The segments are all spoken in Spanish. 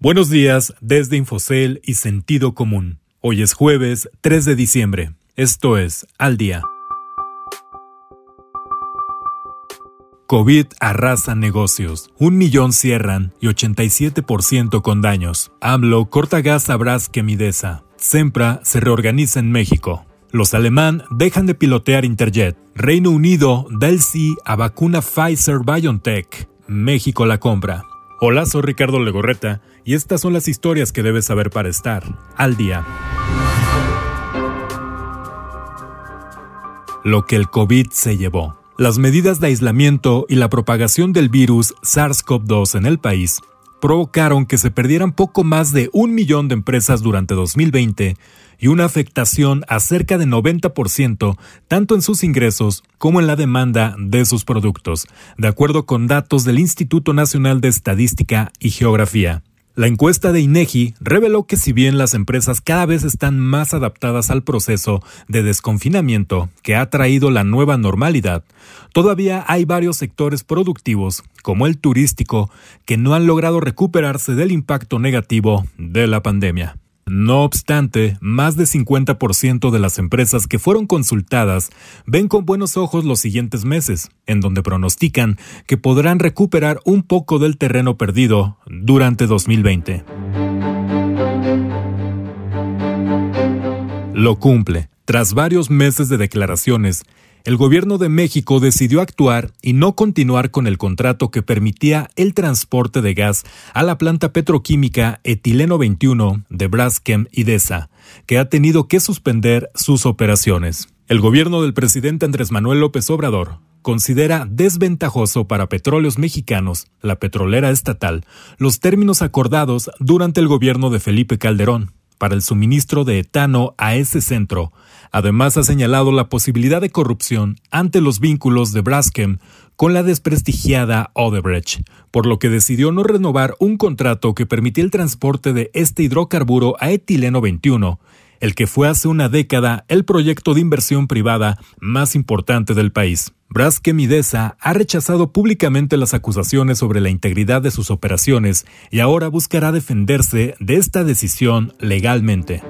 Buenos días desde Infocel y Sentido Común. Hoy es jueves 3 de diciembre. Esto es Al Día. COVID arrasa negocios. Un millón cierran y 87% con daños. AMLO corta gas a Braskem Midesa. Sempra se reorganiza en México. Los alemán dejan de pilotear Interjet. Reino Unido da el sí a vacuna Pfizer BioNTech. México la compra. Hola, soy Ricardo Legorreta y estas son las historias que debes saber para estar al día. Lo que el COVID se llevó. Las medidas de aislamiento y la propagación del virus SARS-CoV-2 en el país provocaron que se perdieran poco más de un millón de empresas durante 2020 y una afectación a cerca de 90% tanto en sus ingresos como en la demanda de sus productos, de acuerdo con datos del Instituto Nacional de Estadística y Geografía. La encuesta de INEGI reveló que si bien las empresas cada vez están más adaptadas al proceso de desconfinamiento que ha traído la nueva normalidad, todavía hay varios sectores productivos, como el turístico, que no han logrado recuperarse del impacto negativo de la pandemia. No obstante, más de 50% de las empresas que fueron consultadas ven con buenos ojos los siguientes meses, en donde pronostican que podrán recuperar un poco del terreno perdido durante 2020. Lo cumple. Tras varios meses de declaraciones, el gobierno de México decidió actuar y no continuar con el contrato que permitía el transporte de gas a la planta petroquímica Etileno 21 de Braskem Idesa, que ha tenido que suspender sus operaciones. El gobierno del presidente Andrés Manuel López Obrador considera desventajoso para petróleos mexicanos, la petrolera estatal, los términos acordados durante el gobierno de Felipe Calderón para el suministro de etano a ese centro. Además ha señalado la posibilidad de corrupción ante los vínculos de Braskem con la desprestigiada Odebrecht, por lo que decidió no renovar un contrato que permitía el transporte de este hidrocarburo a etileno 21, el que fue hace una década el proyecto de inversión privada más importante del país. Braskem Midesa ha rechazado públicamente las acusaciones sobre la integridad de sus operaciones y ahora buscará defenderse de esta decisión legalmente.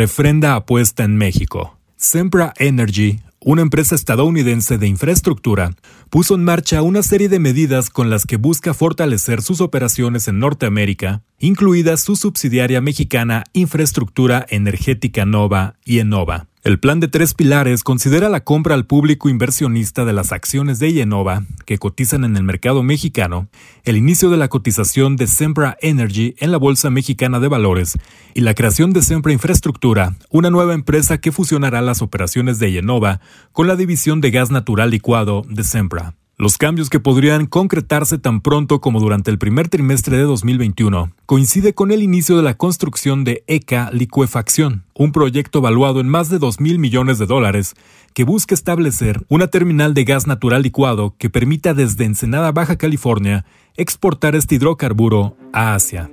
Refrenda apuesta en México. Sempra Energy una empresa estadounidense de infraestructura, puso en marcha una serie de medidas con las que busca fortalecer sus operaciones en Norteamérica, incluida su subsidiaria mexicana Infraestructura Energética Nova y Enova. El plan de tres pilares considera la compra al público inversionista de las acciones de Yenova, que cotizan en el mercado mexicano, el inicio de la cotización de Sempra Energy en la Bolsa Mexicana de Valores y la creación de Sempra Infraestructura, una nueva empresa que fusionará las operaciones de Yenova con la división de gas natural licuado de Sempra. Los cambios que podrían concretarse tan pronto como durante el primer trimestre de 2021 coincide con el inicio de la construcción de ECA Licuefacción, un proyecto evaluado en más de 2 mil millones de dólares que busca establecer una terminal de gas natural licuado que permita desde Ensenada, Baja California, exportar este hidrocarburo a Asia.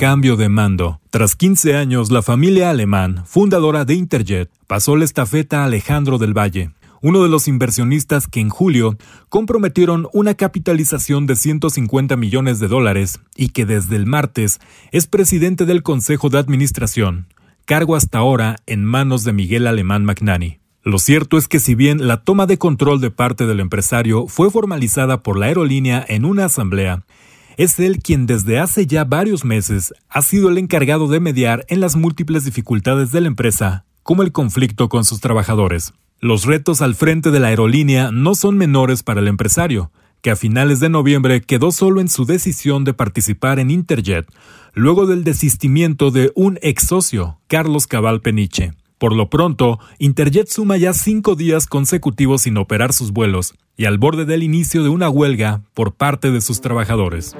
Cambio de mando. Tras 15 años, la familia alemán, fundadora de Interjet, pasó la estafeta a Alejandro del Valle, uno de los inversionistas que en julio comprometieron una capitalización de 150 millones de dólares y que desde el martes es presidente del Consejo de Administración, cargo hasta ahora en manos de Miguel Alemán Magnani. Lo cierto es que si bien la toma de control de parte del empresario fue formalizada por la aerolínea en una asamblea, es él quien desde hace ya varios meses ha sido el encargado de mediar en las múltiples dificultades de la empresa, como el conflicto con sus trabajadores. Los retos al frente de la aerolínea no son menores para el empresario, que a finales de noviembre quedó solo en su decisión de participar en Interjet, luego del desistimiento de un ex socio, Carlos Cabal Peniche. Por lo pronto, Interjet suma ya cinco días consecutivos sin operar sus vuelos y al borde del inicio de una huelga por parte de sus trabajadores.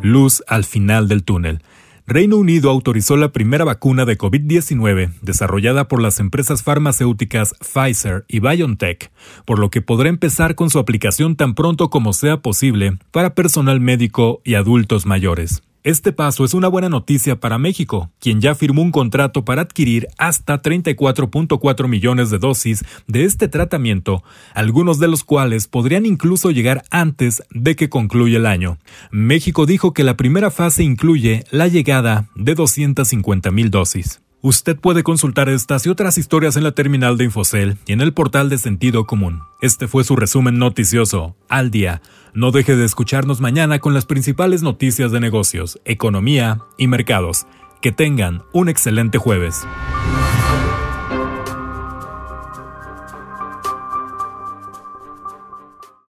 Luz al final del túnel. Reino Unido autorizó la primera vacuna de COVID-19 desarrollada por las empresas farmacéuticas Pfizer y BioNTech, por lo que podrá empezar con su aplicación tan pronto como sea posible para personal médico y adultos mayores. Este paso es una buena noticia para México, quien ya firmó un contrato para adquirir hasta 34.4 millones de dosis de este tratamiento, algunos de los cuales podrían incluso llegar antes de que concluya el año. México dijo que la primera fase incluye la llegada de 250 mil dosis. Usted puede consultar estas y otras historias en la terminal de Infocel y en el portal de Sentido Común. Este fue su resumen noticioso, al día. No deje de escucharnos mañana con las principales noticias de negocios, economía y mercados. Que tengan un excelente jueves.